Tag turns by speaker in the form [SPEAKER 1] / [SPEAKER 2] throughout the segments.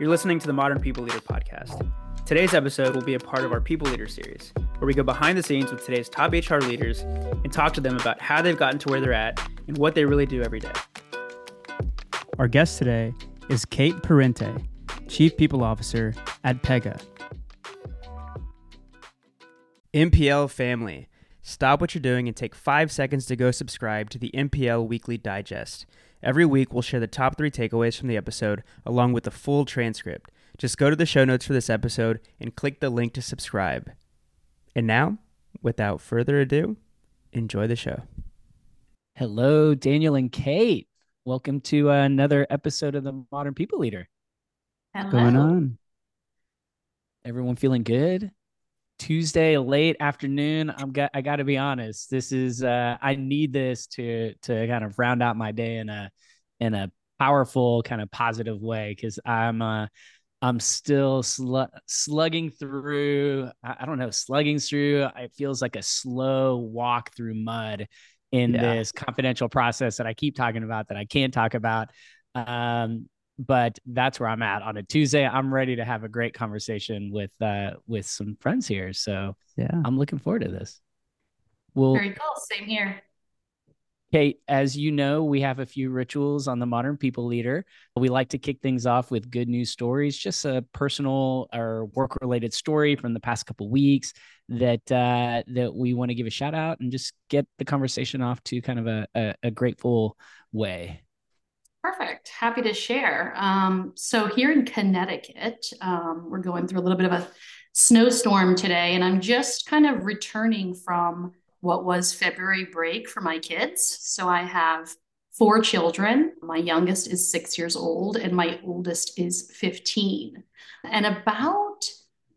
[SPEAKER 1] You're listening to the Modern People Leader podcast. Today's episode will be a part of our People Leader series, where we go behind the scenes with today's top HR leaders and talk to them about how they've gotten to where they're at and what they really do every day. Our guest today is Kate Parente, Chief People Officer at Pega. MPL family, stop what you're doing and take five seconds to go subscribe to the MPL Weekly Digest. Every week, we'll share the top three takeaways from the episode along with the full transcript. Just go to the show notes for this episode and click the link to subscribe. And now, without further ado, enjoy the show.
[SPEAKER 2] Hello, Daniel and Kate. Welcome to another episode of the Modern People Leader.
[SPEAKER 3] Hello.
[SPEAKER 1] What's going on?
[SPEAKER 2] Everyone feeling good? Tuesday late afternoon. I'm got I got to be honest. This is uh I need this to to kind of round out my day in a in a powerful kind of positive way cuz I'm uh I'm still sl- slugging through I, I don't know, slugging through. It feels like a slow walk through mud in
[SPEAKER 1] Yeah.
[SPEAKER 2] this confidential process that I keep talking about that I can't talk about. Um but that's where I'm at on a Tuesday. I'm ready to have a great conversation with uh with some friends here. So
[SPEAKER 1] Yeah.
[SPEAKER 2] I'm looking forward to this. Well,
[SPEAKER 3] Very cool. Same here.
[SPEAKER 2] Kate, as you know, we have a few rituals on the Modern People Leader. We like to kick things off with good news stories, just a personal or work related story from the past couple weeks that uh, that we want to give a shout out and just get the conversation off to kind of a, a, a grateful way.
[SPEAKER 3] Perfect. Happy to share. Um, so here in Connecticut, um, we're going through a little bit of a snowstorm today, and I'm just kind of returning from what was February break for my kids. So I have four children. My youngest is six years old, and my oldest is 15. And about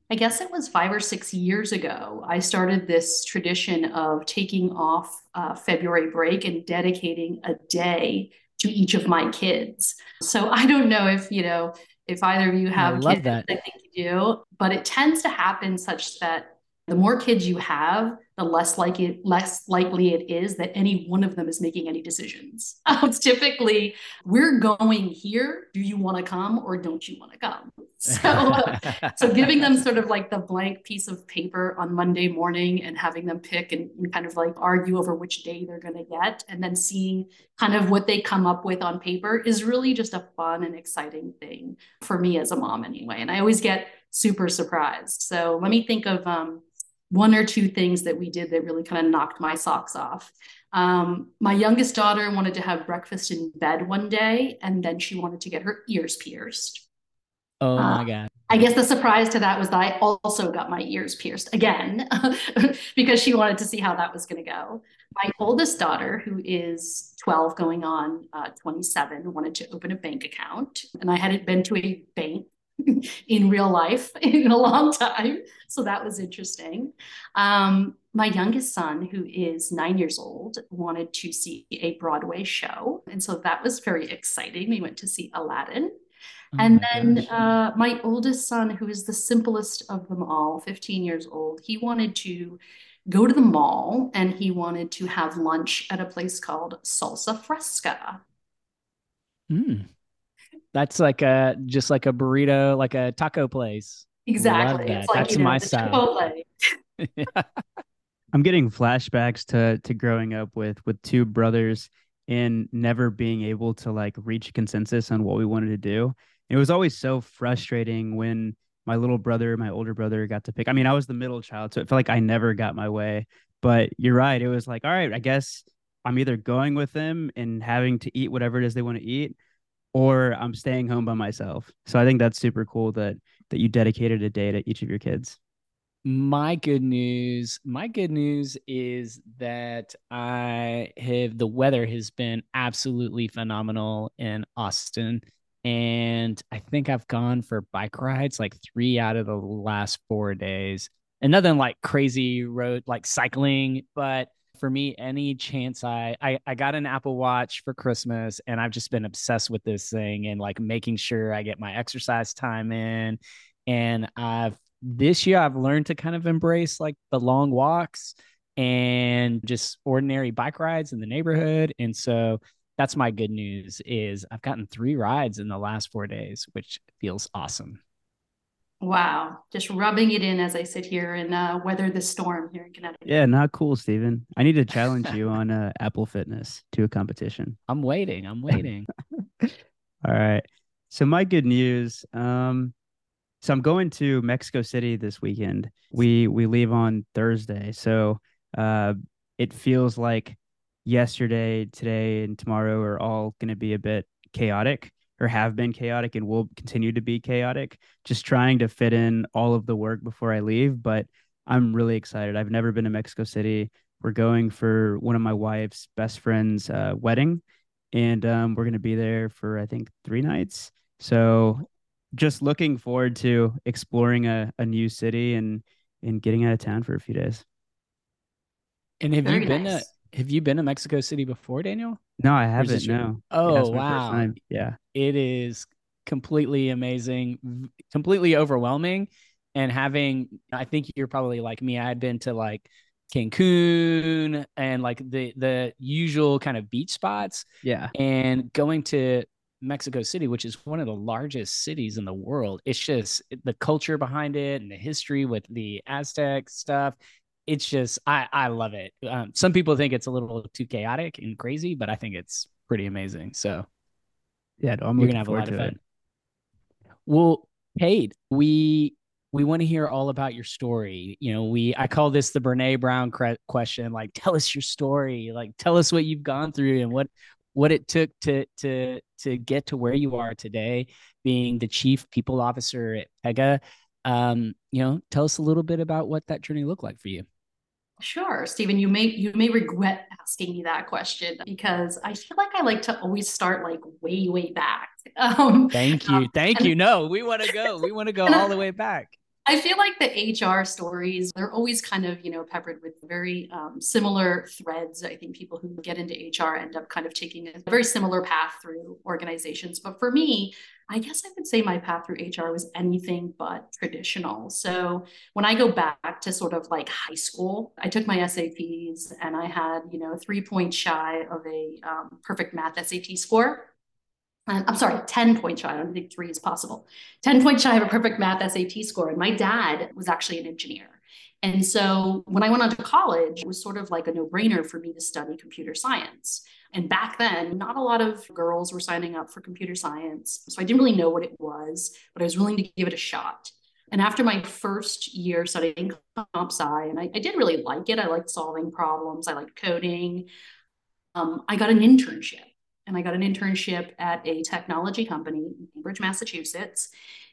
[SPEAKER 3] I guess it was five or six years ago, I started this tradition of taking off uh, February break and dedicating a day to each of my kids. So I don't know if, you know, if either of you have kids,
[SPEAKER 2] that.
[SPEAKER 3] I think you do, but it tends to happen such that the more kids you have, the less likely less likely it is that any one of them is making any decisions. it's typically we're going here. Do you want to come or don't you want to come? So so giving them sort of like the blank piece of paper on Monday morning and having them pick and, and kind of like argue over which day they're going to get and then seeing kind of what they come up with on paper is really just a fun and exciting thing for me as a mom anyway. And I always get super surprised. So let me think of um, one or two things that we did that really kind of knocked my socks off. Um, my youngest daughter wanted to have breakfast in bed one day, and then she wanted to get her ears pierced.
[SPEAKER 2] oh
[SPEAKER 3] Uh,
[SPEAKER 2] my God.
[SPEAKER 3] I guess the surprise to that was that I also got my ears pierced again because she wanted to see how that was going to go. My oldest daughter, who is 12 going on uh, 27, wanted to open a bank account. And I hadn't been to a bank in real life in a long time. So that was interesting. Um, my youngest son, who is nine years old, wanted to see a Broadway show. And so that was very exciting. We went to see Aladdin.
[SPEAKER 2] Oh
[SPEAKER 3] And
[SPEAKER 2] my
[SPEAKER 3] then uh, my oldest son, who is the simplest of them all, 15 years old, he wanted to go to the mall and he wanted to have lunch at a place called Salsa Fresca.
[SPEAKER 2] Mm. That's like a just like a burrito, like a taco place.
[SPEAKER 3] Exactly.
[SPEAKER 2] that.
[SPEAKER 3] It's like,
[SPEAKER 2] That's
[SPEAKER 3] you know,
[SPEAKER 2] my style.
[SPEAKER 3] Chipotle.
[SPEAKER 1] I'm getting flashbacks to to growing up with with two brothers and never being able to like reach consensus on what we wanted to do. And it was always so frustrating when my little brother, my older brother got to pick. I mean, I was the middle child, so it felt like I never got my way. But you're right. It was like, all right, I guess I'm either going with them and having to eat whatever it is they want to eat, or I'm staying home by myself. So I think that's super cool that that you dedicated a day to each of your kids.
[SPEAKER 2] My good news, my good news is that I have the weather has been absolutely phenomenal in Austin. And I think I've gone for bike rides like three out of the last four days. And nothing like crazy road like cycling, but for me, any chance I, I I got an Apple Watch for Christmas and I've just been obsessed with this thing and like making sure I get my exercise time in. And I've this year I've learned to kind of embrace like the long walks and just ordinary bike rides in the neighborhood. And so that's my good news is I've gotten three rides in the last four days, which feels awesome.
[SPEAKER 3] Wow. Just rubbing it in as I sit here and uh, weather the storm here in Connecticut.
[SPEAKER 1] Yeah, not cool, Stephen. I need to challenge you on uh, Apple Fitness to a competition.
[SPEAKER 2] I'm waiting. I'm waiting.
[SPEAKER 1] All right. So my good news. Um, so I'm going to Mexico City this weekend. We we leave on Thursday. So uh, it feels like yesterday, today, and tomorrow are all going to be a bit chaotic or have been chaotic and will continue to be chaotic. Just trying to fit in all of the work before I leave, but I'm really excited. I've never been to Mexico City. We're going for one of my wife's best friend's uh, wedding, and um, we're going to be there for I think three nights. So, just looking forward to exploring a, a new city and and getting out of town for a few days.
[SPEAKER 2] And have
[SPEAKER 3] Very
[SPEAKER 2] you been
[SPEAKER 3] nice.
[SPEAKER 2] to have you been to Mexico City before, Daniel?
[SPEAKER 1] No, I haven't. No.
[SPEAKER 2] Oh
[SPEAKER 1] Yeah, it's my first
[SPEAKER 2] wow.
[SPEAKER 1] Yeah.
[SPEAKER 2] It is completely amazing, completely overwhelming. And having, I think you're probably like me. I had been to like Cancun and like the the usual kind of beach spots,
[SPEAKER 1] Yeah.
[SPEAKER 2] and going to Mexico City, which is one of the largest cities in the world. It's just the culture behind it and the history with the Aztec stuff. It's just I I love it. Um, some people think it's a little too chaotic and crazy, but I think it's pretty amazing. So
[SPEAKER 1] Yeah. no, I'm
[SPEAKER 2] you're gonna have a lot of
[SPEAKER 1] to it.
[SPEAKER 2] fun. Well, Kate, we we want to hear all about your story. You know, we I call this the Brene Brown cre- question. Like, tell us your story. Like, tell us what you've gone through and what what it took to to to get to where you are today, being the chief people officer at Pega. Um, you know, tell us a little bit about what that journey looked like for you.
[SPEAKER 3] Sure, Stephen, you may you may regret asking me that question because I feel like I like to always start like way, way back. Um,
[SPEAKER 2] Thank
[SPEAKER 3] Um,
[SPEAKER 2] you, thank
[SPEAKER 3] and-
[SPEAKER 2] you. No, we want to go. We want to go
[SPEAKER 3] I-
[SPEAKER 2] all the way back.
[SPEAKER 3] I feel like the HR stories, they're always kind of, you know, peppered with very um, similar threads. I think people who get into HR end up kind of taking a very similar path through organizations. But for me, I guess I would say my path through HR was anything but traditional. So when I go back to sort of like high school, I took my SATs and I had, you know, three points shy of a um, perfect math SAT score. And I'm sorry, 10 points shy. I don't think three is possible. 10 points shy of a perfect math SAT score. And my dad was actually an engineer. And so when I went on to college, it was sort of like a no brainer for me to study computer science. And back then, not a lot of girls were signing up for computer science. So I didn't really know what it was, but I was willing to give it a shot. And after my first year studying comp sci, and I, I did really like it, I liked solving problems, I liked coding. Um, I got an internship and I got an internship at a technology company in Cambridge, Massachusetts.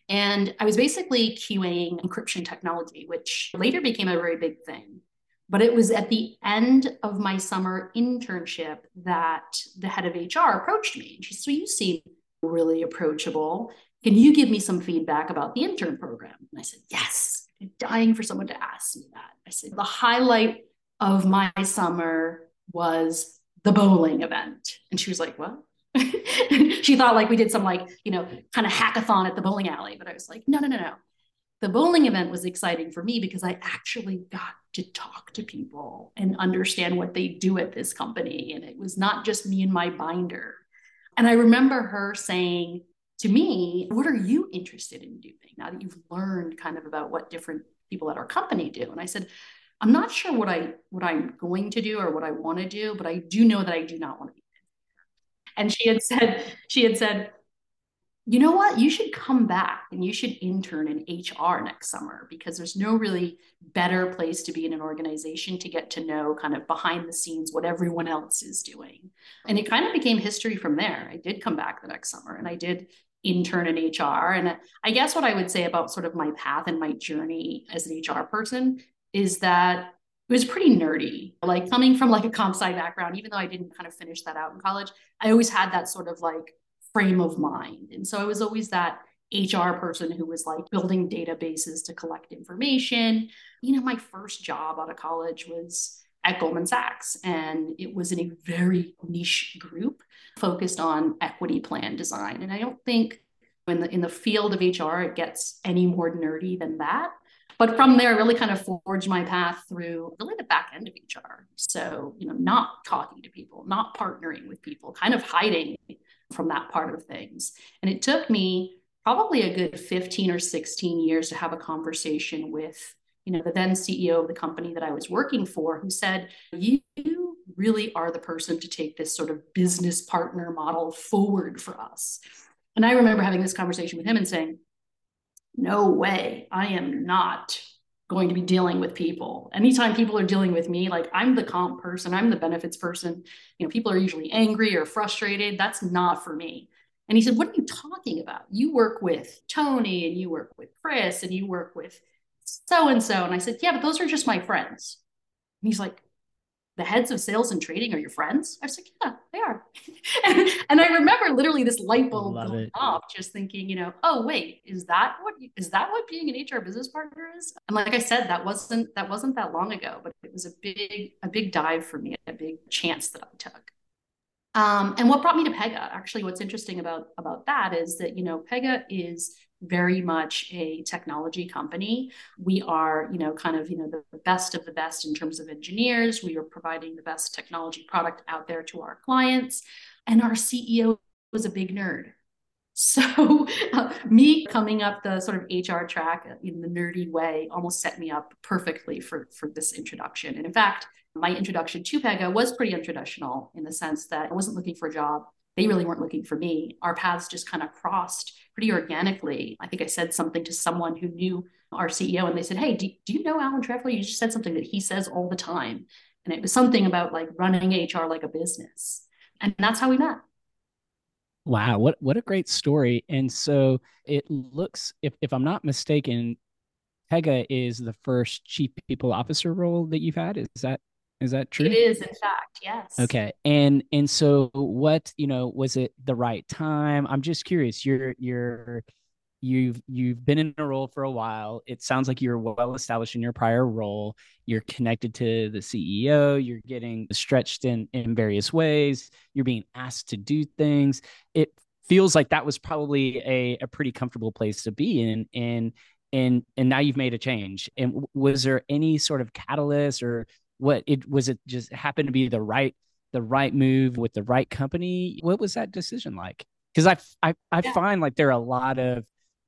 [SPEAKER 3] And I was basically QAing encryption technology, which later became a very big thing. But it was at the end of my summer internship that the head of HR approached me. And she said, So you seem really approachable. Can you give me some feedback about the intern program? And I said, Yes, I'm dying for someone to ask me that. I said, The highlight of my summer was the bowling event. And she was like, What? she thought like we did some like, you know, kind of hackathon at the bowling alley. But I was like, No, no, no, no. The bowling event was exciting for me because I actually got to talk to people and understand what they do at this company. And it was not just me and my binder. And I remember her saying to me, What are you interested in doing now that you've learned kind of about what different people at our company do? And I said, I'm not sure what I what I'm going to do or what I want to do, but I do know that I do not want to be. And she had said, she had said, you know what? You should come back and you should intern in HR next summer because there's no really better place to be in an organization to get to know kind of behind the scenes what everyone else is doing. And it kind of became history from there. I did come back the next summer and I did intern in HR. And I guess what I would say about sort of my path and my journey as an HR person is that it was pretty nerdy. Like coming from like a comp sci background, even though I didn't kind of finish that out in college, I always had that sort of like frame of mind. And so I was always that HR person who was like building databases to collect information. You know, my first job out of college was at Goldman Sachs, and it was in a very niche group focused on equity plan design. And I don't think in the in the field of HR it gets any more nerdy than that. But from there, I really kind of forged my path through really the back end of HR. So, you know, not talking to people, not partnering with people, kind of hiding from that part of things. And it took me probably a good 15 or 16 years to have a conversation with you know the then ceo of the company that i was working for who said you really are the person to take this sort of business partner model forward for us and i remember having this conversation with him and saying no way. I am not going to be dealing with people. Anytime people are dealing with me like i'm the comp person i'm the benefits person. You know people are usually angry or frustrated. That's not for me. And he said what are you talking about? You work with tony and you work with chris and you work with so and so. And I said, Yeah, but those are just my friends. And he's like, The heads of sales and trading are your friends? I was like, Yeah, they are. and, and, I remember literally this light bulb going off, just thinking, you know, oh wait, is that what is that what being an HR business partner is? And like I said, that wasn't that wasn't that long ago, but it was a big, a big dive for me, a big chance that I took. Um, and what brought me to Pega? Actually, what's interesting about about that is that you know Pega is very much a technology company. We are, you know, kind of, you know, the, best of the best in terms of engineers. We are providing the best technology product out there to our clients. And our CEO was a big nerd. So, uh, me coming up the sort of HR track in the nerdy way almost set me up perfectly for, for this introduction. And in fact, my introduction to Pega was pretty untraditional in the sense that I wasn't looking for a job. They really weren't looking for me. Our paths just kind of crossed pretty organically. I think I said something to someone who knew our CEO and they said, Hey, do, do you know Alan Trefler? You just said something that he says all the time. And it was something about like running HR like a business. And that's how we met.
[SPEAKER 2] Wow, what what a great story. And so it looks if if I'm not mistaken, Pega is the first chief people officer role that you've had. Is that is that true?
[SPEAKER 3] It is, in fact, yes.
[SPEAKER 2] Okay. And and so what, you know, was it the right time? I'm just curious. You're you're you've you've been in a role for a while. It sounds like you're well established in your prior role. You're connected to the CEO, you're getting stretched in in various ways, you're being asked to do things. It feels like that was probably a, a pretty comfortable place to be in and and and now you've made a change and was there any sort of catalyst or what it was it just happened to be the right the right move with the right company what was that decision like because I, I i yeah. find like there are a lot of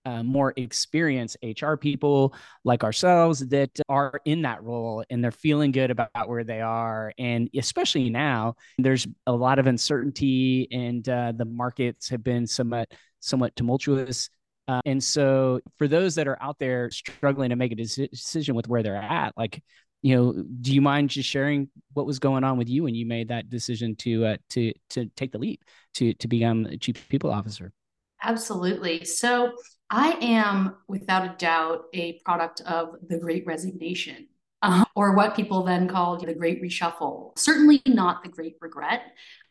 [SPEAKER 2] uh, more experienced HR people like ourselves that are in that role and they're feeling good about where they are. And especially now, there's a lot of uncertainty and uh, the markets have been somewhat somewhat tumultuous. Uh, and so, for those that are out there struggling to make a decision with where they're at, like you know, do you mind just sharing what was going on with you when you made that decision to uh, to to take the leap to to become a chief people officer?
[SPEAKER 3] Absolutely. So I am, without a doubt, a product of the Great Resignation. Uh, or what people then called the great reshuffle certainly not the great regret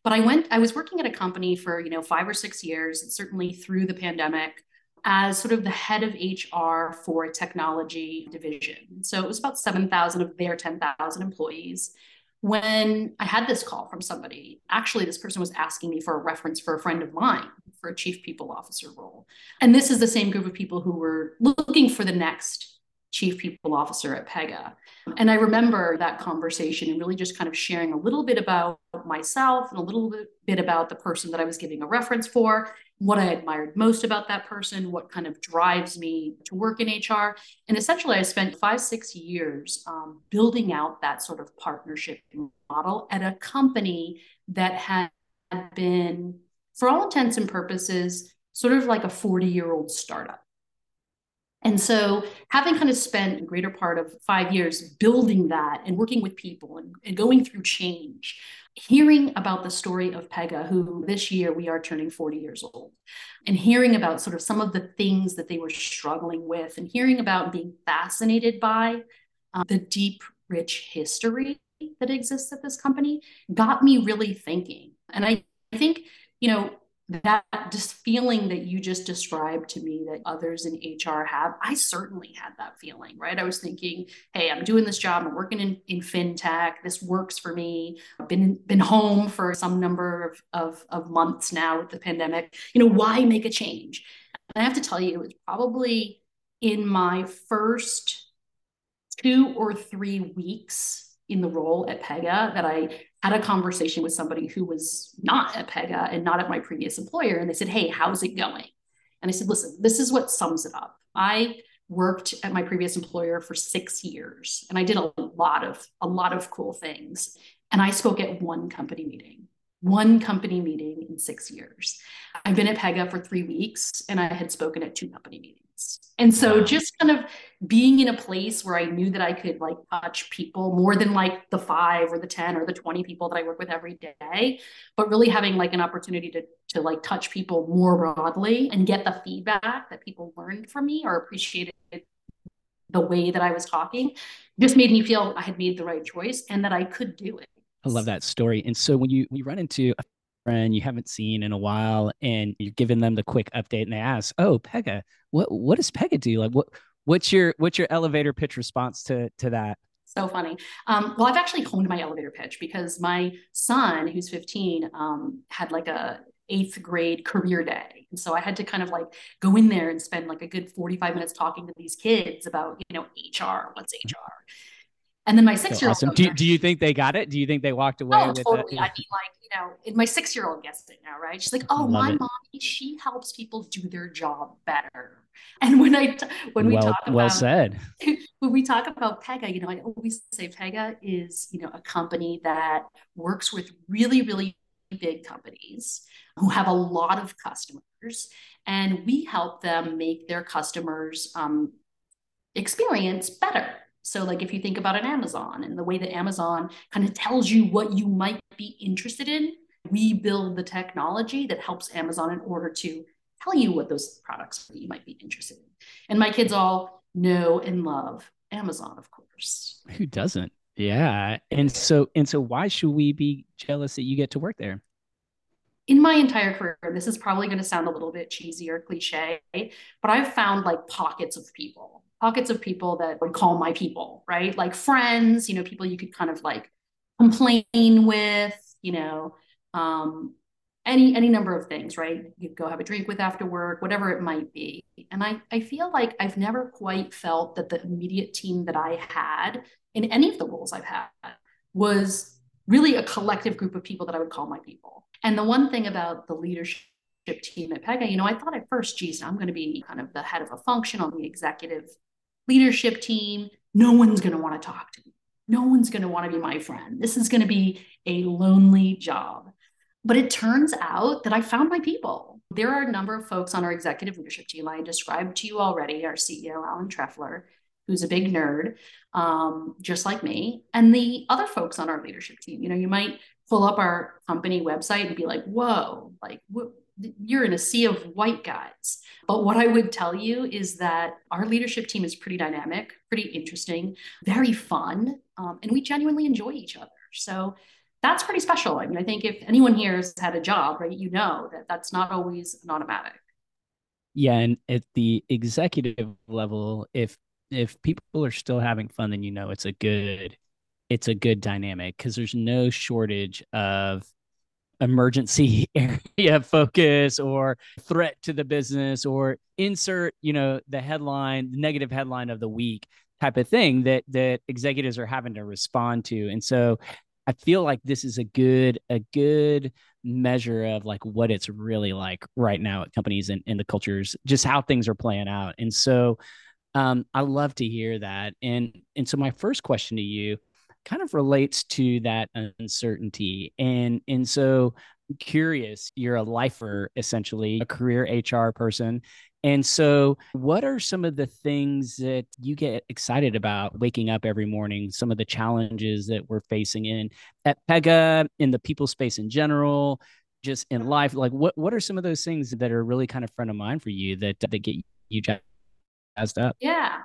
[SPEAKER 3] but i went i was working at a company for you know five or six years certainly through the pandemic as sort of the head of HR for a technology division. So it was about 7,000 of their 10,000 employees. When I had this call from somebody, actually, this person was asking me for a reference for a friend of mine for a chief people officer role. And this is the same group of people who were looking for the next chief people officer at Pega. And I remember that conversation and really just kind of sharing a little bit about myself and a little bit about the person that I was giving a reference for, what I admired most about that person, what kind of drives me to work in HR. And essentially, I spent five, six years um, building out that sort of partnership model at a company that had been, for all intents and purposes, sort of like a 40 year old startup. And so, having kind of spent a greater part of five years building that and working with people and, and, going through change, hearing about the story of Pega, who this year we are turning 40 years old, and hearing about sort of some of the things that they were struggling with, and hearing about being fascinated by uh, the deep, rich history that exists at this company, got me really thinking. And I, I think, you know, that just feeling that you just described to me that others in HR have, I certainly had that feeling, right? I was thinking, hey, I'm doing this job, I'm working in, in fintech, this works for me. I've been been home for some number of, of, of months now with the pandemic. You know, why make a change? And I have to tell you, it was probably in my first two or three weeks in the role at Pega that I had a conversation with somebody who was not at Pega and not at my previous employer. And they said, Hey, how's it going? And I said, Listen, this is what sums it up. I worked at my previous employer for six years and I did a lot of a lot of cool things. And I spoke at one company meeting one company meeting in six years. I've been at Pega for three weeks and I had spoken at two company meetings. And so just kind of being in a place where I knew that I could like touch people more than like the five or the 10 or the 20 people that I work with every day, but really having like an opportunity to, to like touch people more broadly and get the feedback that people learned from me or appreciated the way that I was talking just made me feel I had made the right choice and that I could do it.
[SPEAKER 2] I love that story. And so when you when you run into a friend you haven't seen in a while and you're giving them the quick update and they ask, "Oh, Pega, what what does Pega do? Like what what's your what's your elevator pitch response to to that?"
[SPEAKER 3] So funny. Um, well, I've actually honed my elevator pitch because my son, who's 15, um, had like a eighth grade career day. And so I had to kind of like go in there and spend like a good 45 minutes talking to these kids about, you know, HR, what's HR. And then my six year old.
[SPEAKER 2] Awesome. Do, do you think they got it? Do you think they walked away?
[SPEAKER 3] Oh, totally. I mean, like, you know, my six year old gets it now, right? She's like, oh, my it. mommy, she helps people do their job better. And when I, when we talk about,
[SPEAKER 2] well said,
[SPEAKER 3] when we talk about Pega, you know, I always say Pega is, you know, a company that works with really, really big companies who have a lot of customers. And we help them make their customers um, experience better so, like if you think about an Amazon and the way that Amazon kind of tells you what you might be interested in, we build the technology that helps Amazon in order to tell you what those products that you might be interested in. And my kids all know and love Amazon, of course.
[SPEAKER 2] Who doesn't? Yeah. And so and so why should we be jealous that you get to work there?
[SPEAKER 3] in my entire career, this is probably going to sound a little bit cheesy or cliche, but I've found like pockets of people pockets of people that would call my people, right? Like friends, you know, people you could kind of like complain with, you know, um, any any number of things, right? You go have a drink with after work, whatever it might be. And I I feel like I've never quite felt that the immediate team that I had in any of the roles I've had was really a collective group of people that I would call my people. And the one thing about the leadership team at Pega, you know, I thought at first, geez, I'm going to be kind of the head of a function on the executive leadership team, no one's going to want to talk to me. No one's going to want to be my friend. This is going to be a lonely job. But it turns out that I found my people. There are a number of folks on our executive leadership team. I described to you already our CEO, Alan Trefler, who's a big nerd, um, just like me, and the other folks on our leadership team. You know, you might pull up our company website and be like, whoa, like, what? You're in a sea of white guys. But what I would tell you is that our leadership team is pretty dynamic, pretty interesting, very fun, um, and we genuinely enjoy each other. So that's pretty special. I mean, I think if anyone here has had a job, right, you know that that's not always an automatic.
[SPEAKER 2] Yeah, and at the executive level, if if people are still having fun, then you know it's a good it's a good dynamic because there's no shortage of emergency area focus or threat to the business or insert you know the headline the negative headline of the week type of thing that that executives are having to respond to. And so i feel like this is a good a good measure of like what it's really like right now at companies and, and the cultures just how things are playing out. And so um, i love to hear that. And and so my first question to you kind of relates to that uncertainty. And and so curious, you're a lifer essentially, a career HR person. And so, what are some of the things that you get excited about waking up every morning? Some of the challenges that we're facing in at Pega, in the people space in general, just in life. Like, what what are some of those things that are really kind of front of mind for you that that get you jazzed up?
[SPEAKER 3] Yeah,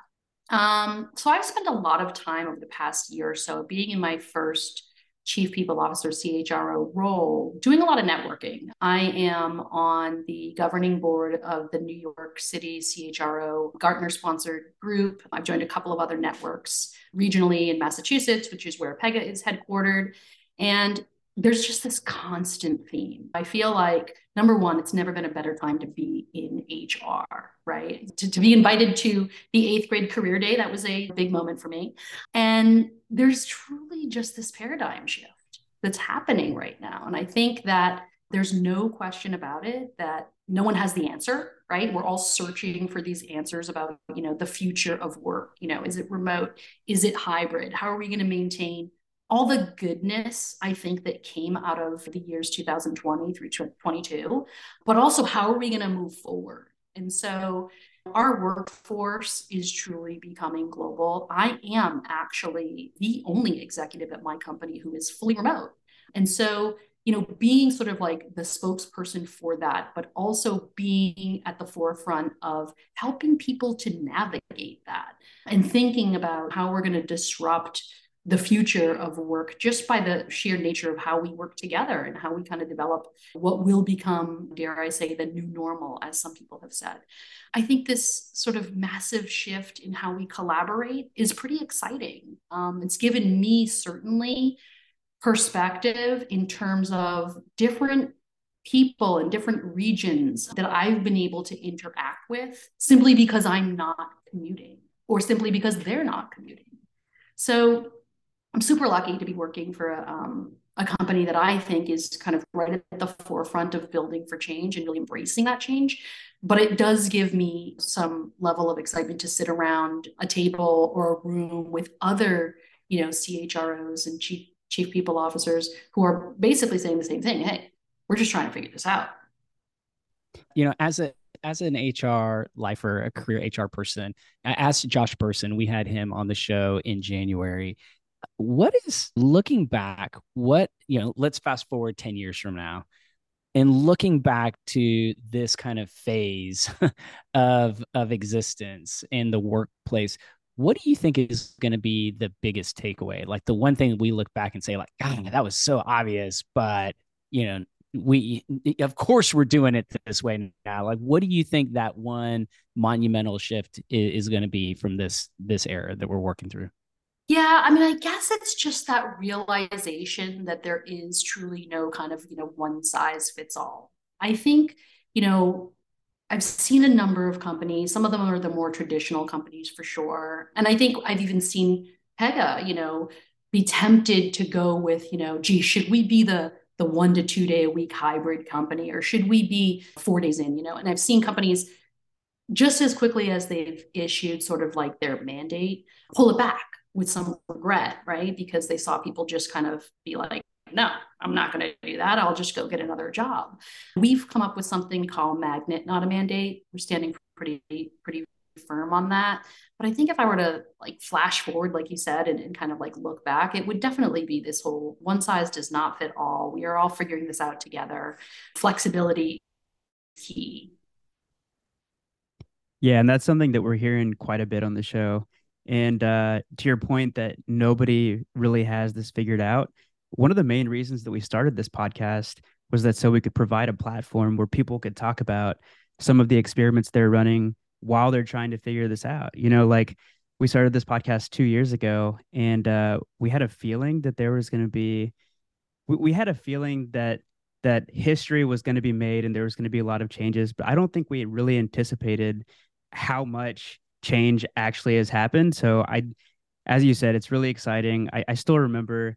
[SPEAKER 3] um, so I've spent a lot of time over the past year or so being in my first chief people officer CHRO role, doing a lot of networking. I am on the governing board of the New York City CHRO Gartner sponsored group. I've joined a couple of other networks regionally in Massachusetts, which is where Pega is headquartered. And there's just this constant theme. I feel like number one, it's never been a better time to be in HR, right? To, to be invited to the eighth grade career day, that was a big moment for me. And there's truly just this paradigm shift that's happening right now. And I think that there's no question about it that no one has the answer right we're all searching for these answers about you know the future of work you know is it remote is it hybrid how are we going to maintain all the goodness I think that came out of the years 2020 through 22, but also how are we going to move forward? And so our workforce is truly becoming global. I am actually the only executive at my company who is fully remote. And so, you know, being sort of like the spokesperson for that, but also being at the forefront of helping people to navigate that and thinking about how we're going to disrupt the future of work just by the sheer nature of how we work together and how we kind of develop what will become, dare I say, the new normal, as some people have said. I think this sort of massive shift in how we collaborate is pretty exciting. Um, it's given me certainly perspective in terms of different people in different regions that I've been able to interact with simply because I'm not commuting or simply because they're not commuting. So I'm super lucky to be working for a, um, a company that I think is kind of right at the forefront of building for change and really embracing that change. But it does give me some level of excitement to sit around a table or a room with other, you know, CHROs and chief chief people officers who are basically saying the same thing. Hey, we're just trying to figure this out.
[SPEAKER 2] You know, as a as an HR lifer, a career HR person, I asked Josh Bersin, we had him on the show in January, what is looking back what you know let's fast forward 10 years from now and looking back to this kind of phase of of existence in the workplace what do you think is going to be the biggest takeaway? Like the one thing we look back and say like god that was so obvious but you know we of course we're doing it this way now. Like what do you think that one monumental shift is, is going to be from this this era that we're working through
[SPEAKER 3] yeah, I mean, I guess it's just that realization that there is truly no kind of, you know, one size fits all. I think, you know, I've seen a number of companies, some of them are the more traditional companies for sure. And I think I've even seen Pega, you know, be tempted to go with, you know, gee, should we be the the one to two day a week hybrid company or should we be four days in, you know? And I've seen companies just as quickly as they've issued sort of like their mandate, pull it back with some regret, right? Because they saw people just kind of be like, no, I'm not going to do that. I'll just go get another job. We've come up with something called magnet, not a mandate. We're standing pretty, pretty firm on that. But I think if I were to like flash forward, like you said, and, and kind of like look back, it would definitely be this whole one size does not fit all. We are all figuring this out together. Flexibility key.
[SPEAKER 1] Yeah, and that's something that we're hearing quite a bit on the show and uh, to your point that nobody really has this figured out, one of the main reasons that we started this podcast was that so we could provide a platform where people could talk about some of the experiments they're running while they're trying to figure this out. You know, like we started this podcast two years ago, and uh, we had a feeling that there was going to be, we, we had a feeling that that history was going to be made and there was going to be a lot of changes, but I don't think we really anticipated how much change actually has happened. So I, as you said, it's really exciting. I, I still remember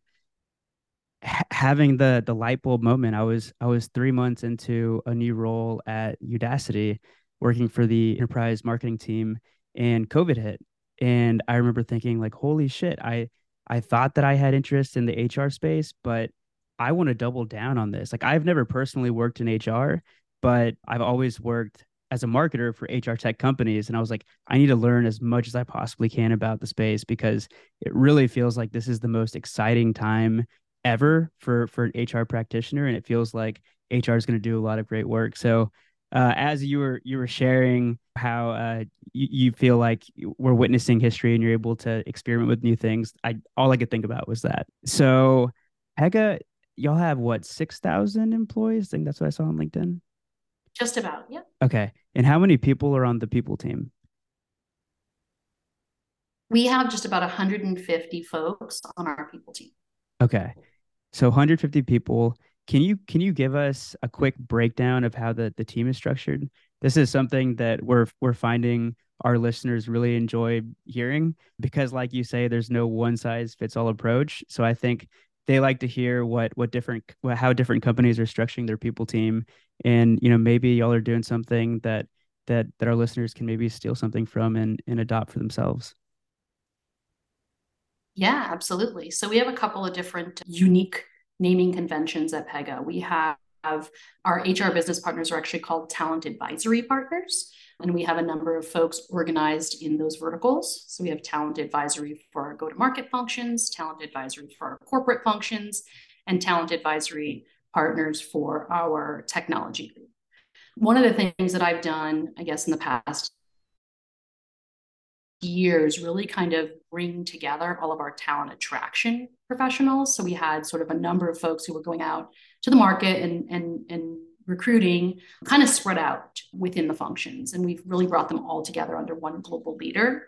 [SPEAKER 1] ha- having the the light bulb moment. I was I was three months into a new role at Udacity, working for the enterprise marketing team, and COVID hit. And I remember thinking like, holy shit, I I thought that I had interest in the HR space, but I want to double down on this. Like I've never personally worked in HR, but I've always worked as a marketer for HR tech companies. And I was like, I need to learn as much as I possibly can about the space because it really feels like this is the most exciting time ever for for an HR practitioner. And it feels like HR is going to do a lot of great work. So uh, as you were you were sharing how uh, you, you, feel like we're witnessing history and you're able to experiment with new things, I all I could think about was that. So Pega, y'all have what six thousand employees? I think that's what I saw on LinkedIn.
[SPEAKER 3] Just about, yeah.
[SPEAKER 1] Okay. And how many people are on the people team?
[SPEAKER 3] We have just about 150 folks on our people team.
[SPEAKER 1] Okay. So 150 people. Can you can you give us a quick breakdown of how the, the team is structured? This is something that we're we're finding our listeners really enjoy hearing because like you say there's no one size fits all approach. So I think they like to hear what what different how different companies are structuring their people team and you know maybe y'all are doing something that that that our listeners can maybe steal something from and and adopt for themselves.
[SPEAKER 3] Yeah absolutely. So we have a couple of different unique naming conventions at pega. We have our hr business partners are actually called talent advisory partners and we have a number of folks organized in those verticals. So we have talent advisory for our go to market functions, talent advisory for our corporate functions, and talent advisory partners for our technology group. One of the things that I've done, I guess, in the past years really kind of bring together all of our talent attraction professionals. So we had sort of a number of folks who were going out to the market and and and recruiting kind of spread out within the functions. And we've really brought them all together under one global leader.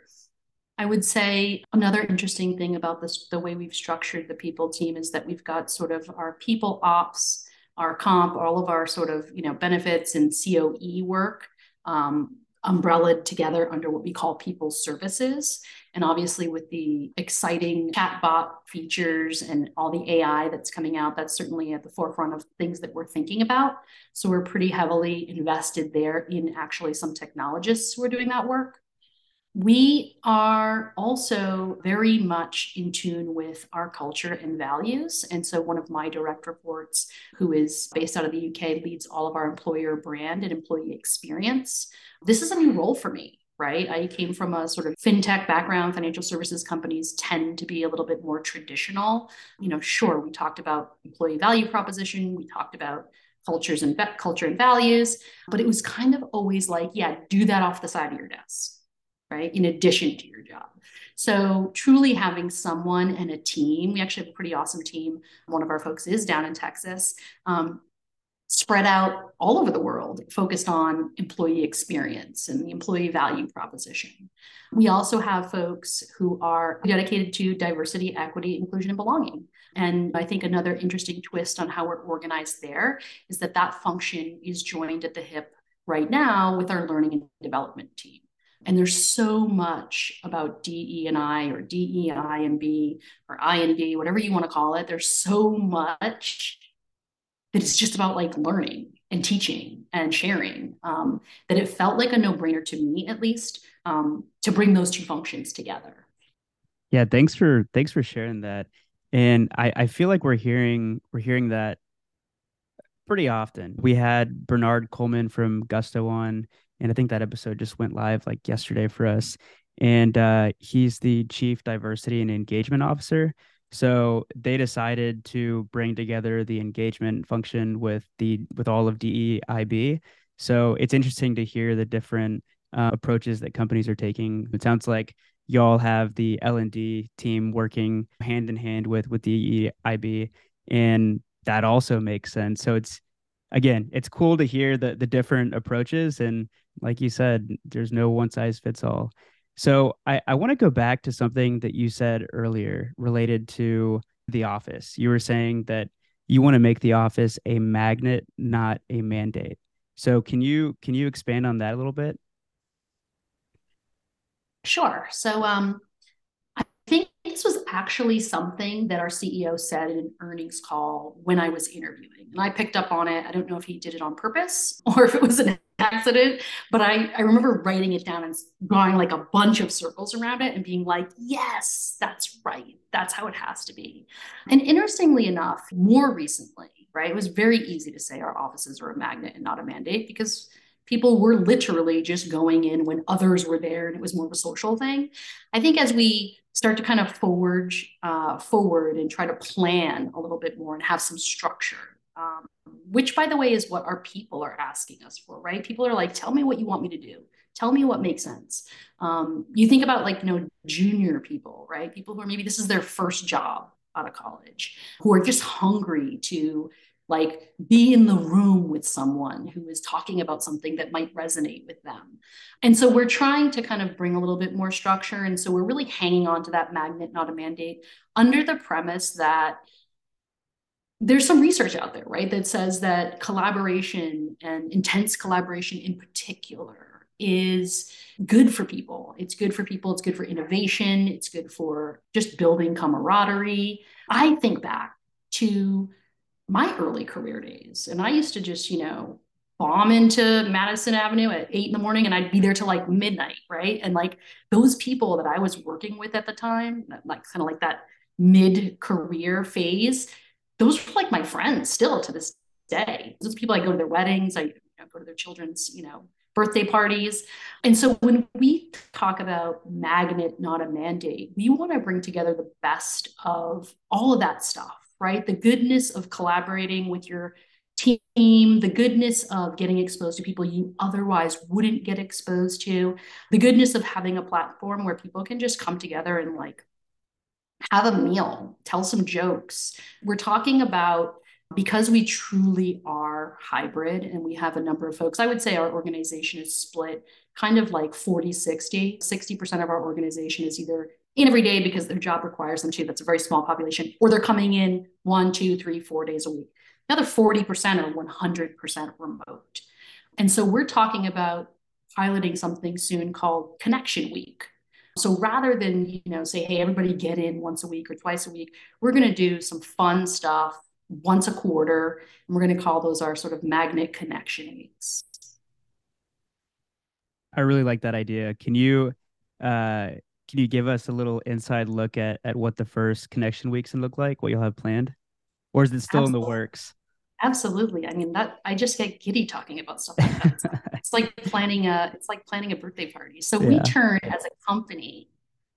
[SPEAKER 3] I would say another interesting thing about this, the way we've structured the people team is that we've got sort of our people ops, our comp, all of our sort of, you know, benefits and COE work um, umbrellaed together under what we call people services. And obviously, with the exciting chatbot features and all the AI that's coming out, that's certainly at the forefront of things that we're thinking about. So we're pretty heavily invested there in actually some technologists who are doing that work. We are also very much in tune with our culture and values. And so, one of my direct reports, who is based out of the UK, leads all of our employer brand and employee experience. This is a new role for me right? I came from a sort of fintech background. Financial services companies tend to be a little bit more traditional. You know, sure, we talked about employee value proposition, we talked about cultures and culture and values, but it was kind of always like, yeah, do that off the side of your desk, right? In addition to your job. So truly having someone and a team, we actually have a pretty awesome team. One of our folks is down in Texas, um, spread out all over the world, focused on employee experience and the employee value proposition. We also have folks who are dedicated to diversity, equity, inclusion, and belonging. And I think another interesting twist on how we're organized there is that that function is joined at the hip right now with our learning and development team. And there's so much about DE and I or DEI and B or I and D, whatever you want to call it. There's so much that it's just about like learning and teaching and sharing um, that it felt like a no-brainer to me at least um, to bring those two functions together.
[SPEAKER 1] Yeah thanks for thanks for sharing that. And i i feel like we're hearing we're hearing that pretty often. We had bernard coleman from gusto on and i think that episode just went live like yesterday for us and uh, he's the chief diversity and engagement officer so they decided to bring together the engagement function with the with all of DEIB. So it's interesting to hear the different uh, approaches that companies are taking. It sounds like y'all have the L and D team working hand in hand with with DEIB, and that also makes sense. So it's again, it's cool to hear the the different approaches, and like you said, there's no one size fits all. So I, I want to go back to something that you said earlier related to the office. You were saying that you want to make the office a magnet, not a mandate. So can you can you expand on that a little bit?
[SPEAKER 3] Sure. So um, I think this was actually something that our CEO said in an earnings call when I was interviewing. And I picked up on it. I don't know if he did it on purpose or if it was an accident, but I, I remember writing it down and drawing like a bunch of circles around it and being like, yes, that's right. That's how it has to be. And interestingly enough, more recently, right, it was very easy to say our offices are a magnet and not a mandate because people were literally just going in when others were there and it was more of a social thing. I think as we start to kind of forge uh, forward and try to plan a little bit more and have some structure um, which by the way is what our people are asking us for right? People are like tell me what you want me to do. Tell me what makes sense. Um, you think about like you know junior people right? People who are maybe this is their first job out of college who are just hungry to like be in the room with someone who is talking about something that might resonate with them. And so we're trying to kind of bring a little bit more structure. And so we're really hanging on to that magnet not a mandate under the premise that there's some research out there, right, that says that collaboration and intense collaboration in particular is good for people. It's good for people. It's good for innovation. It's good for just building camaraderie. I think back to my early career days, and I used to just, you know, bomb into Madison Avenue at eight in the morning and I'd be there till like midnight, right? And like those people that I was working with at the time, like kind of like that mid career phase, those were like my friends still to this day. Those people I go to their weddings, I you know, go to their children's, you know, birthday parties. And so when we talk about magnet, not a mandate, we want to bring together the best of all of that stuff, right? The goodness of collaborating with your team, the goodness of getting exposed to people you otherwise wouldn't get exposed to, the goodness of having a platform where people can just come together and like have a meal, tell some jokes. We're talking about because we truly are hybrid and we have a number of folks, I would say our organization is split kind of like 40 60. 60% of our organization is either in every day because their job requires them to. That's a very small population, or they're coming in one, two, three, four days a week. The other 40% are 100% remote. And so we're talking about piloting something soon called Connection Week. So rather than, you know, say, hey, everybody get in once a week or twice a week, we're going to do some fun stuff once a quarter. And we're going to call those our sort of magnet connection weeks.
[SPEAKER 1] I really like that idea. Can you uh can you give us a little inside look at at what the first connection weeks can look like, what you'll have planned? Or is it still Absolutely. in the works?
[SPEAKER 3] Absolutely. I mean that I just get giddy talking about stuff like that. It's, it's like planning a it's like planning a birthday party. So yeah. we turn as a company,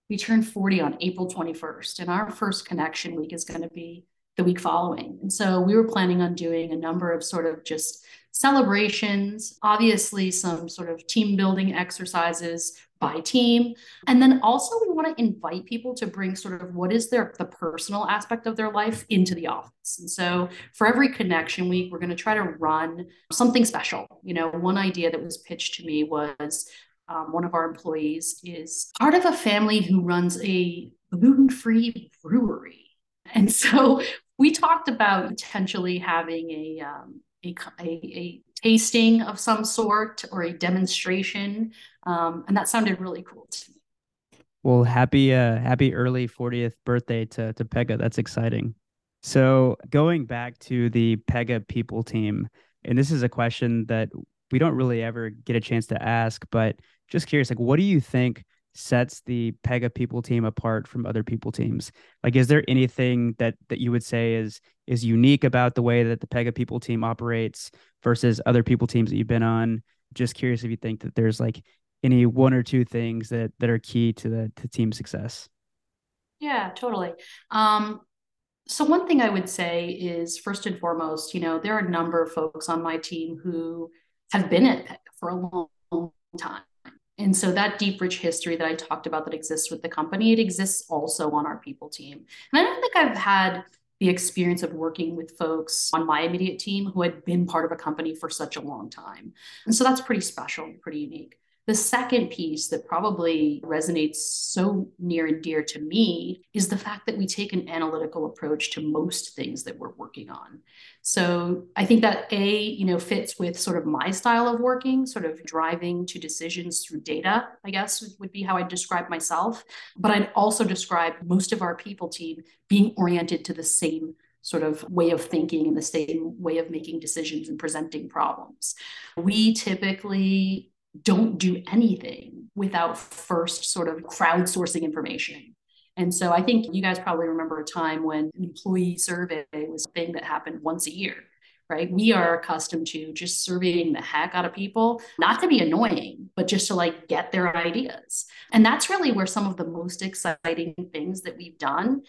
[SPEAKER 3] we turn 40 on April 21st. And our first connection week is going to be the week following. And so we were planning on doing a number of sort of just celebrations, obviously some sort of team building exercises by team. And then also we want to invite people to bring sort of what is their the personal aspect of their life into the office. And so for every connection week, we're going to try to run something special. You know, one idea that was pitched to me was um, one of our employees is part of a family who runs a gluten-free brewery. And so we talked about potentially having a um, a, a, a, tasting of some sort or a demonstration, um, and that sounded really cool to me.
[SPEAKER 1] Well, happy uh, happy early 40th birthday to to Pega. That's exciting. So going back to the Pega people team, and this is a question that we don't really ever get a chance to ask, but just curious, like, what do you think sets the Pega people team apart from other people teams? Like, is there anything that that you would say is is unique about the way that the Pega people team operates versus other people teams that you've been on? Just curious if you think that there's like any one or two things that that are key to the to team success.
[SPEAKER 3] Yeah, totally. Um, so one thing I would say is first and foremost, you know, there are a number of folks on my team who have been at Pega for a long time. And so that deep, rich history that I talked about that exists with the company, it exists also on our people team. And I don't think I've had the experience of working with folks on my immediate team who had been part of a company for such a long time. And so that's pretty special, pretty unique. The second piece that probably resonates so near and dear to me is the fact that we take an analytical approach to most things that we're working on. So I think that A, you know, fits with sort of my style of working, sort of driving to decisions through data, I guess would be how I'd describe myself. But I'd also describe most of our people team being oriented to the same sort of way of thinking and the same way of making decisions and presenting problems. We typically don't do anything without first sort of crowdsourcing information. And so I think you guys probably remember a time when an employee survey was a thing that happened once a year, right? We are accustomed to just surveying the heck out of people, not to be annoying, but just to like get their ideas. And that's really where some of the most exciting things that we've done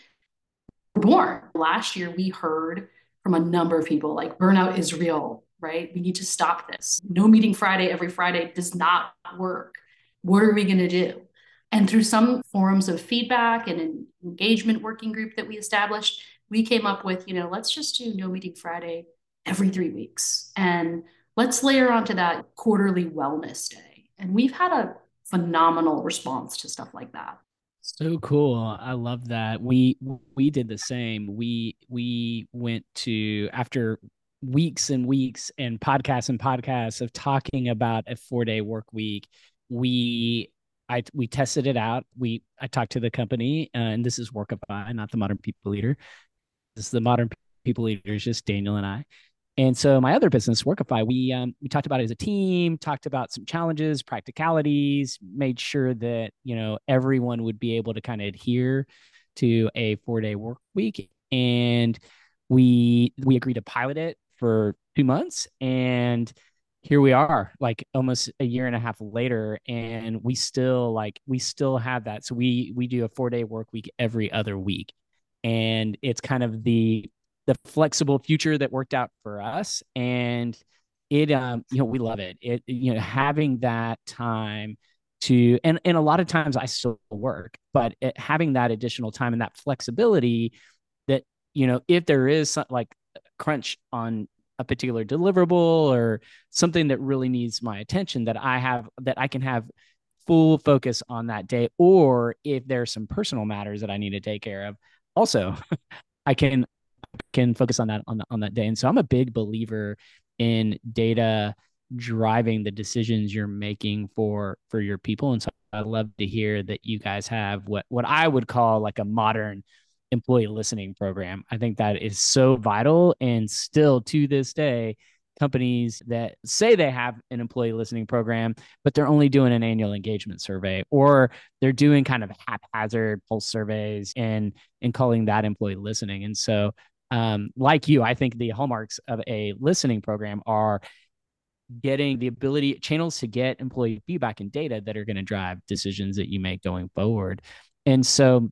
[SPEAKER 3] were born. Last year, we heard from a number of people like burnout is real right? We need to stop this. No meeting Friday every Friday does not work. What are we going to do? And through some forms of feedback and an engagement working group that we established, we came up with, you know, let's just do no meeting Friday every three weeks. And let's layer onto that quarterly wellness day. And we've had a phenomenal response to stuff like that.
[SPEAKER 2] So cool. I love that. We we did the same. We we went to after weeks and weeks and podcasts and podcasts of talking about a 4-day work week. We I we tested it out. We I talked to the company uh, and this is Workify, not the Modern People Leader. This is the Modern People Leaders, just Daniel and I. And so my other business, Workify, we um, we talked about it as a team, talked about some challenges, practicalities, made sure that you know everyone would be able to kind of adhere to a four day work week, and we we agreed to pilot it for two months, and here we are, like almost a year and a half later, and we still like we still have that. So we we do a four day work week every other week, and it's kind of the the flexible future that worked out for us and it um you know we love it it you know having that time to and and a lot of times I still work but it, having that additional time and that flexibility that you know if there is some, like crunch on a particular deliverable or something that really needs my attention that I have that I can have full focus on that day or if there's some personal matters that I need to take care of also I can can focus on that on, the, on that day. And so I'm a big believer in data driving the decisions you're making for for your people and so i love to hear that you guys have what what i would call like a modern employee listening program i think that is so vital and still to this day companies that say they have an employee listening program but they're only doing an annual engagement survey or they're doing kind of haphazard pulse surveys and and calling that employee listening and so um, like you, I think the hallmarks of a listening program are getting the ability channels to get employee feedback and data that are going to drive decisions that you make going forward. And so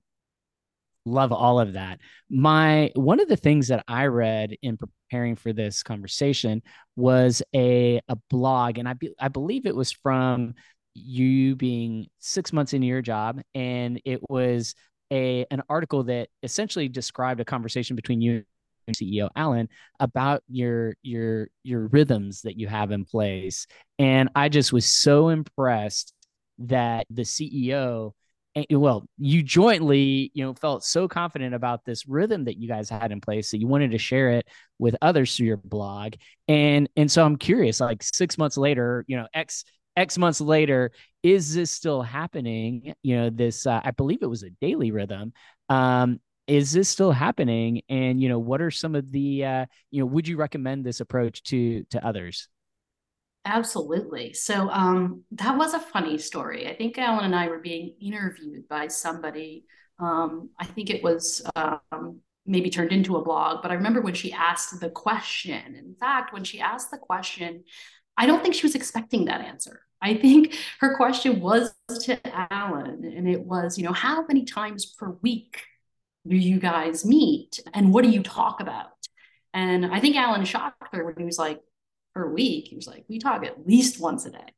[SPEAKER 2] love all of that. My one of the things that I read in preparing for this conversation was a a blog and I be, I believe it was from you being 6 months into your job and it was a an article that essentially described a conversation between you and CEO Alan about your your your rhythms that you have in place. And I just was so impressed that the CEO well you jointly you know felt so confident about this rhythm that you guys had in place that you wanted to share it with others through your blog and and so i'm curious like 6 months later you know x X months later, is this still happening? You know, this, uh, I believe it was a daily rhythm. Um, is this still happening? And, you know, what are some of the, uh, you know, would you recommend this approach to, to others?
[SPEAKER 3] Absolutely. So um, that was a funny story. I think Alan and I were being interviewed by somebody. Um, I think it was um, maybe turned into a blog, but I remember when she asked the question. In fact, when she asked the question, I don't think she was expecting that answer. I think her question was to Alan, and it was, you know, how many times per week do you guys meet, and what do you talk about? And I think Alan shocked her when he was like, week. He was like, we talk at least once a day,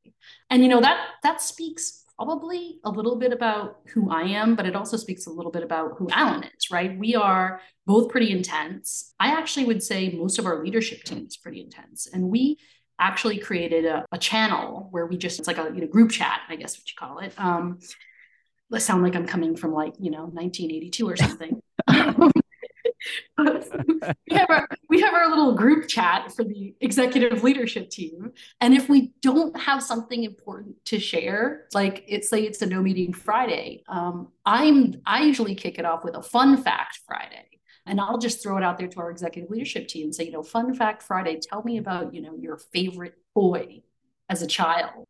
[SPEAKER 3] and you know that that speaks probably a little bit about who I am, but it also speaks a little bit about who Alan is, right? We are both pretty intense. I actually would say most of our leadership team is pretty intense, and we actually created a, a, channel where we just it's like a you know group chat i guess what you call it um let's sound like i'm coming from like you know 1982 or something we have our we have our little group chat for the executive leadership team. And if we don't have something important to share like it's say it's a no meeting friday um, i'm i usually kick it off with a fun fact friday. And I'll just throw it out there to our executive leadership team say, you know, fun fact Friday, tell me about, you know, your favorite toy as a child.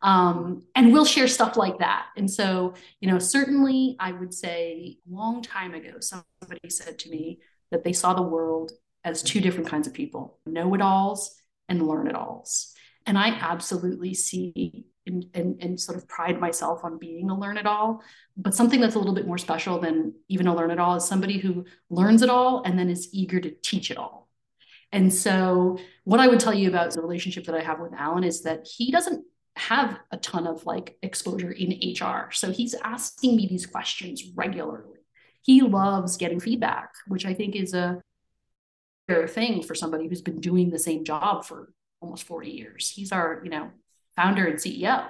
[SPEAKER 3] Um, and we'll share stuff like that. And so, you know, certainly I would say a long time ago, somebody said to me that they saw the world as two different kinds of people know it alls and learn it alls. And I absolutely see and, and, and sort of pride myself on being a learn it all. But something that's a little bit more special than even a learn it all is somebody who learns it all and then is eager to teach it all. And so, what I would tell you about the relationship that I have with Alan is that he doesn't have a ton of like exposure in HR. So, he's asking me these questions regularly. He loves getting feedback, which I think is a fair thing for somebody who's been doing the same job for almost 40 years. He's our, you know, founder and CEO.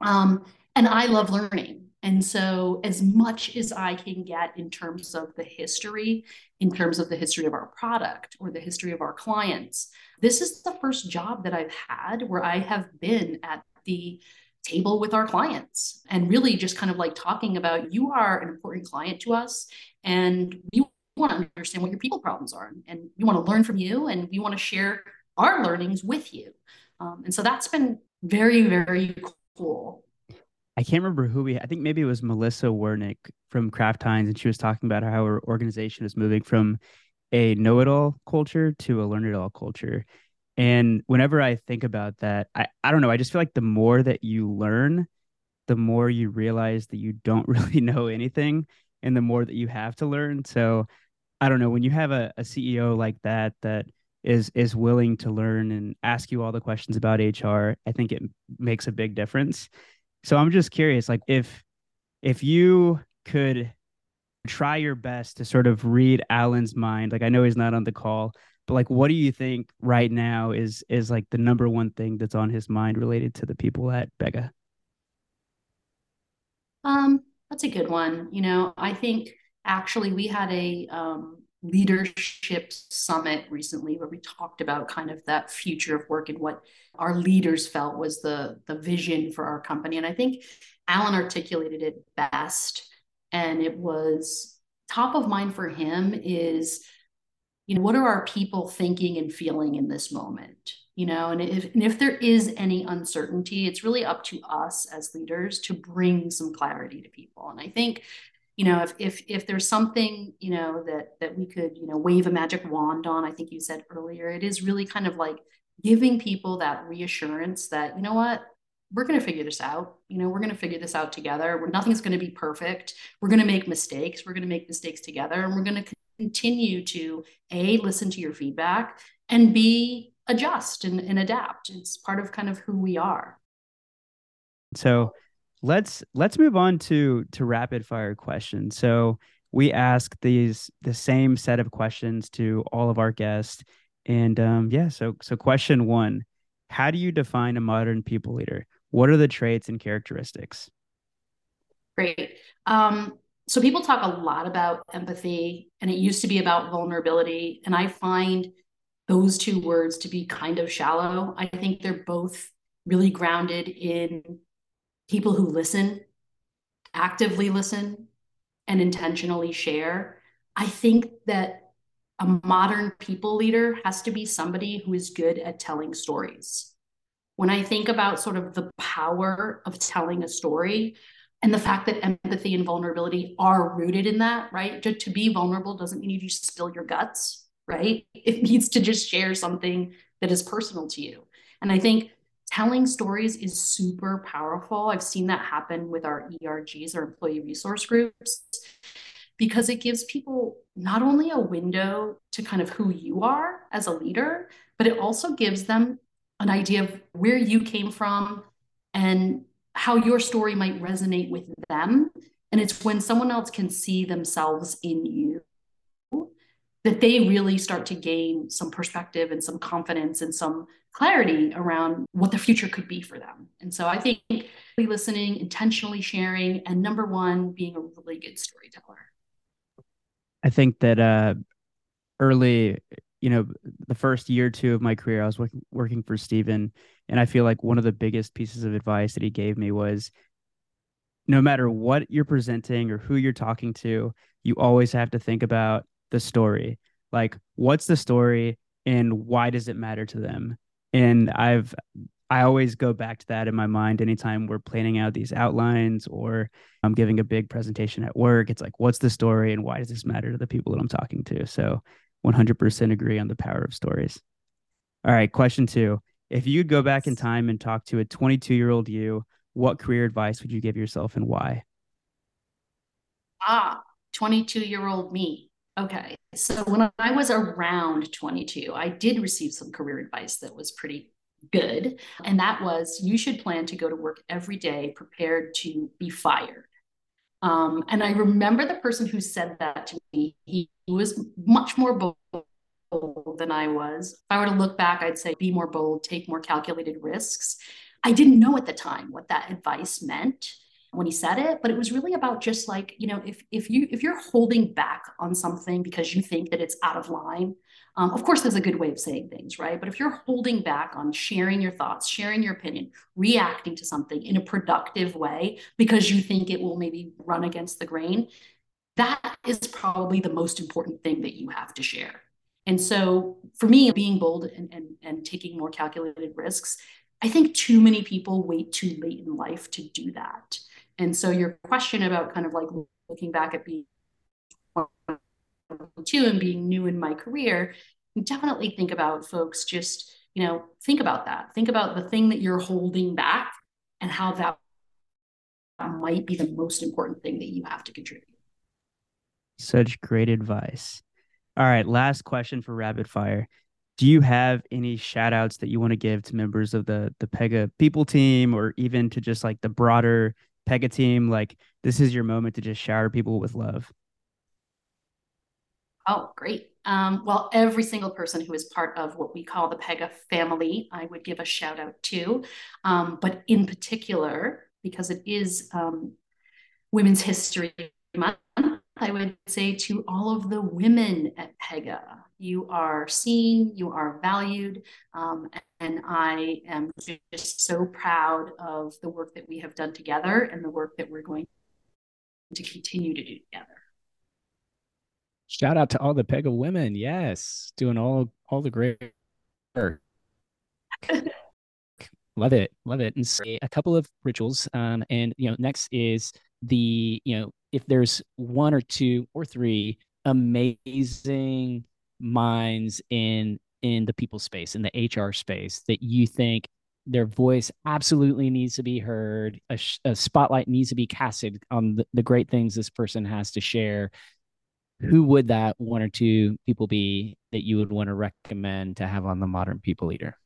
[SPEAKER 3] Um, and I love learning. And so, as much as I can get in terms of the history, in terms of the history of our product or the history of our clients, this is the first job that I've had where I have been at the table with our clients and really just kind of like talking about you are an important client to us and we want to understand what your people problems are and we want to learn from you and we want to share our learnings with you. Um, and so that's been very, very cool.
[SPEAKER 1] I can't remember who we. I think maybe it was Melissa Werneck from Kraft Heinz, and she was talking about how her organization is moving from a know-it-all culture to a learn-it-all culture. And whenever I think about that, I, I don't know. I just feel like the more that you learn, the more you realize that you don't really know anything, and the more that you have to learn. So I don't know. When you have a, a CEO like that that is is willing to learn and ask you all the questions about HR, I think it makes a big difference. So I'm just curious, like if if you could try your best to sort of read Alan's mind, like I know he's not on the call, but like what do you think right now is is like the number one thing that's on his mind related to the people at Pega?
[SPEAKER 3] Um, that's a good one. You know, I think actually we had a um leadership summit recently where we talked about kind of that future of work and what our leaders felt was the the vision for our company. And i think alan articulated it best and it was top of mind for him is you know what are our people thinking and feeling in this moment? You know and if, and if there is any uncertainty it's really up to us as leaders to bring some clarity to people. And i think you know if if if there's something you know that that we could you know wave a magic wand on i think you said earlier it is really kind of like giving people that reassurance that you know what? We're going to figure this out. You know we're going to figure this out together. We're, nothing's going to be perfect. We're going to make mistakes. We're going to make mistakes together and we're going to continue to a listen to your feedback and b adjust and, and adapt. It's part of kind of who we are.
[SPEAKER 1] So let's let's move on to to rapid fire questions. So we ask these the same set of questions to all of our guests, and um, yeah. So so question one: How do you define a modern people leader? What are the traits and characteristics?
[SPEAKER 3] Great. Um, so people talk a lot about empathy, and it used to be about vulnerability, and I find those two words to be kind of shallow. I think they're both really grounded in people who listen, actively listen, and intentionally share. I think that a modern people leader has to be somebody who is good at telling stories. When I think about sort of the power of telling a story and the fact that empathy and vulnerability are rooted in that, right? To, to be vulnerable doesn't mean you just spill your guts, right? It needs to just share something that is personal to you. And I think telling stories is super powerful. I've seen that happen with our ERGs, our employee resource groups, because it gives people not only a window to kind of who you are as a leader, but it also gives them an idea of where you came from and how your story might resonate with them. And it's when someone else can see themselves in you that they really start to gain some perspective and some confidence and some clarity around what the future could be for them. And so I think listening, intentionally sharing, and number one, being a really good storyteller.
[SPEAKER 1] I think that uh, early, you know, the first year or two of my career, I was working working for Steven, and I feel like one of the biggest pieces of advice that he gave me was no matter what you're presenting or who you're talking to, you always have to think about the story. Like, what's the story and why does it matter to them? And I've, I always go back to that in my mind anytime we're planning out these outlines or I'm giving a big presentation at work. It's like, what's the story and why does this matter to the people that I'm talking to? So 100% agree on the power of stories. All right, question two. If you'd go back in time and talk to a 22 year old you, what career advice would you give yourself and why?
[SPEAKER 3] Ah, 22 year old me. Okay. So when I was around 22, I did receive some career advice that was pretty good. And that was you should plan to go to work every day prepared to be fired. Um, and I remember the person who said that to me, he, he was much more bold than I was. If I were to look back, I'd say be more bold, take more calculated risks. I didn't know at the time what that advice meant. When he said it, but it was really about just like, you know, if if you if you're holding back on something because you think that it's out of line, um, of course, there's a good way of saying things, right? But if you're holding back on sharing your thoughts, sharing your opinion, reacting to something in a productive way because you think it will maybe run against the grain, that is probably the most important thing that you have to share. And so for me, being bold and, and, and taking more calculated risks, I think too many people wait too late in life to do that. And so your question about kind of like looking back at being two and being new in my career, definitely think about folks just, you know, think about that. Think about the thing that you're holding back and how that might be the most important thing that you have to contribute.
[SPEAKER 1] Such great advice. All right, last question for rapid fire. Do you have any shout outs that you want to give to members of the the Pega people team or even to just like the broader Pega team? Like this is your moment to just shower people with love.
[SPEAKER 3] Oh, great. Um, well, every single person who is part of what we call the Pega family, I would give a shout out to. Um, but in particular, because it is um, Women's History Month, I would say to all of the women at Pega, you are seen, you are valued, um, and I am just so proud of the work that we have done together and the work that we're going to continue to do together.
[SPEAKER 2] Shout out to all the Pega women. Yes, doing all all the great work. love it, love it. And so a couple of rituals. Um, and you know, next is the you know if there's one or two or three amazing minds in in the people space in the HR space that you think their voice absolutely needs to be heard a, a spotlight needs to be casted on the, the great things this person has to share who would that one or two people be that you would want to recommend to have on the modern people leader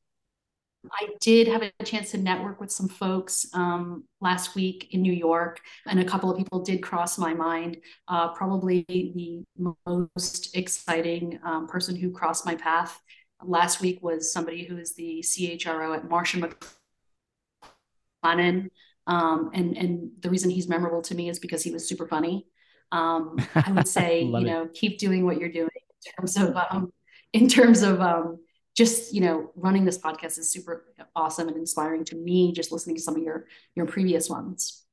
[SPEAKER 3] I did have a chance to network with some folks um, last week in New York, and a couple of people did cross my mind. Uh, probably the most exciting um, person who crossed my path last week was somebody who is the CHRO at Marsh and McLennan. Um, and, and the reason he's memorable to me is because he was super funny. Um, I would say, you know, it. keep doing what you're doing in terms of, um, in terms of, um, just you know running this podcast is super awesome and inspiring to me just listening to some of your your previous ones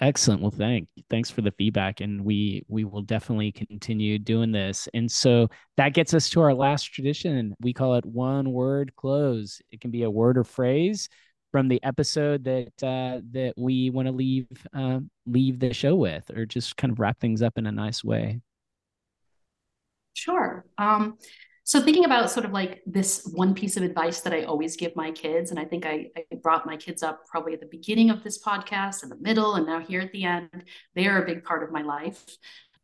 [SPEAKER 2] excellent. Well thank thanks for the feedback and we we will definitely continue doing this. And so that gets us to our last tradition. We call it one word close. It can be a word or phrase from the episode that uh, that we want to leave uh, leave the show with or just kind of wrap things up in a nice way.
[SPEAKER 3] Sure. Um, so thinking about sort of like this one piece of advice that I always give my kids, and I think I, I, brought my kids up probably at the beginning of this podcast, in the middle, and now here at the end, they are a big part of my life.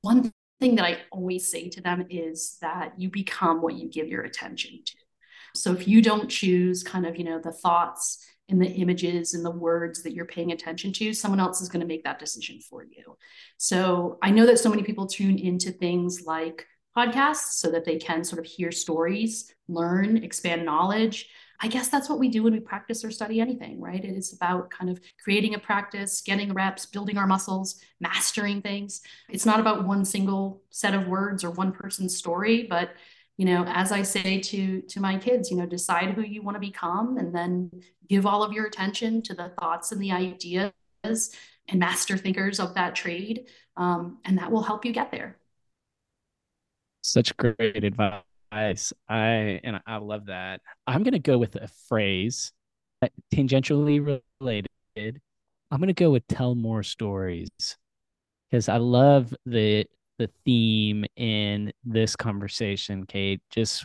[SPEAKER 3] One thing that I always say to them is that you become what you give your attention to. So if you don't choose kind of, you know, the thoughts and the images and the words that you're paying attention to, someone else is going to make that decision for you. So I know that so many people tune into things like podcasts so that they can sort of hear stories, learn, expand knowledge. I guess that's what we do when we practice or study anything, right? It is about kind of creating a practice, getting reps, building our muscles, mastering things. It's not about one single set of words or one person's story, but you know, as I say to to my kids, you know, decide who you want to become and then give all of your attention to the thoughts and the ideas and master thinkers of that trade. Um, and that will help you get there.
[SPEAKER 2] Such great advice. I and I love that. I'm gonna go with a phrase uh, tangentially related. I'm gonna go with tell more stories because I love the the theme in this conversation, Kate. Just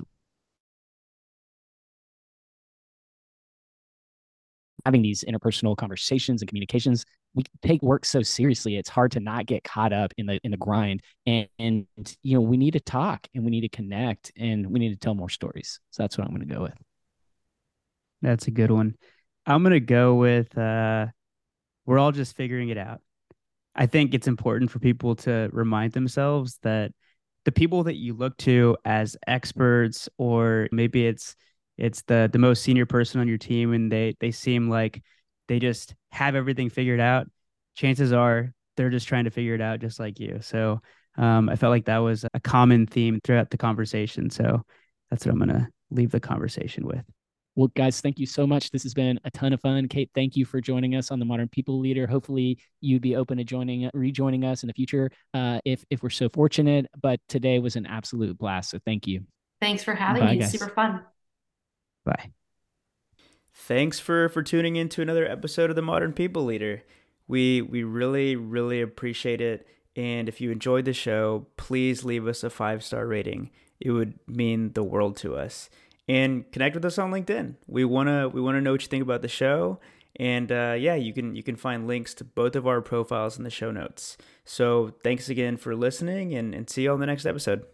[SPEAKER 2] having these interpersonal conversations and communications we take work so seriously it's hard to not get caught up in the in the grind. And, and you know we need to talk and we need to connect and we need to tell more stories. So that's what i'm going to go with.
[SPEAKER 1] That's a good one. I'm going to go with uh we're all just figuring it out. I think it's important for people to remind themselves that the people that you look to as experts or maybe it's it's the the most senior person on your team and they they seem like they just have everything figured out
[SPEAKER 4] chances are they're just trying to figure it out just like you. So um, I felt like that was a common theme throughout the conversation. So that's what I'm going to leave the conversation with.
[SPEAKER 2] Well, guys, thank you so much. This has been a ton of fun. Kate, thank you for joining us on the Modern People Leader. Hopefully, you'd be open to joining, rejoining us in the future uh, if if we're so fortunate. But today was an absolute blast. So thank you.
[SPEAKER 3] Thanks for having Bye, me. Guys. Super fun.
[SPEAKER 4] Bye.
[SPEAKER 1] Thanks for for tuning in to another episode of the Modern People Leader. We we really really appreciate it. And if you enjoyed the show, please leave us a five star rating. It would mean the world to us and connect with us on LinkedIn. We wanna we wanna know what you think about the show, and uh, yeah, you can you can find links to both of our profiles in the show notes. So thanks again for listening, and, and see you on the next episode.